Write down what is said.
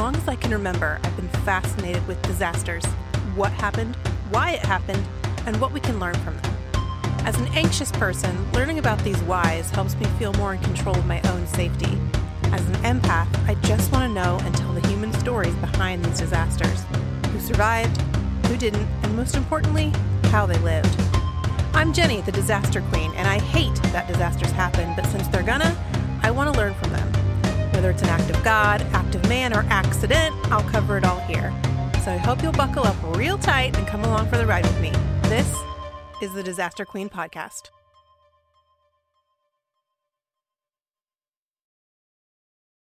long as I can remember, I've been fascinated with disasters what happened, why it happened, and what we can learn from them. As an anxious person, learning about these whys helps me feel more in control of my own safety. As an empath, I just want to know and tell the human stories behind these disasters who survived, who didn't, and most importantly, how they lived. I'm Jenny, the disaster queen, and I hate that disasters happen, but since they're gonna, I want to learn from. Whether it's an act of God, act of man, or accident, I'll cover it all here. So I hope you'll buckle up real tight and come along for the ride with me. This is the Disaster Queen Podcast.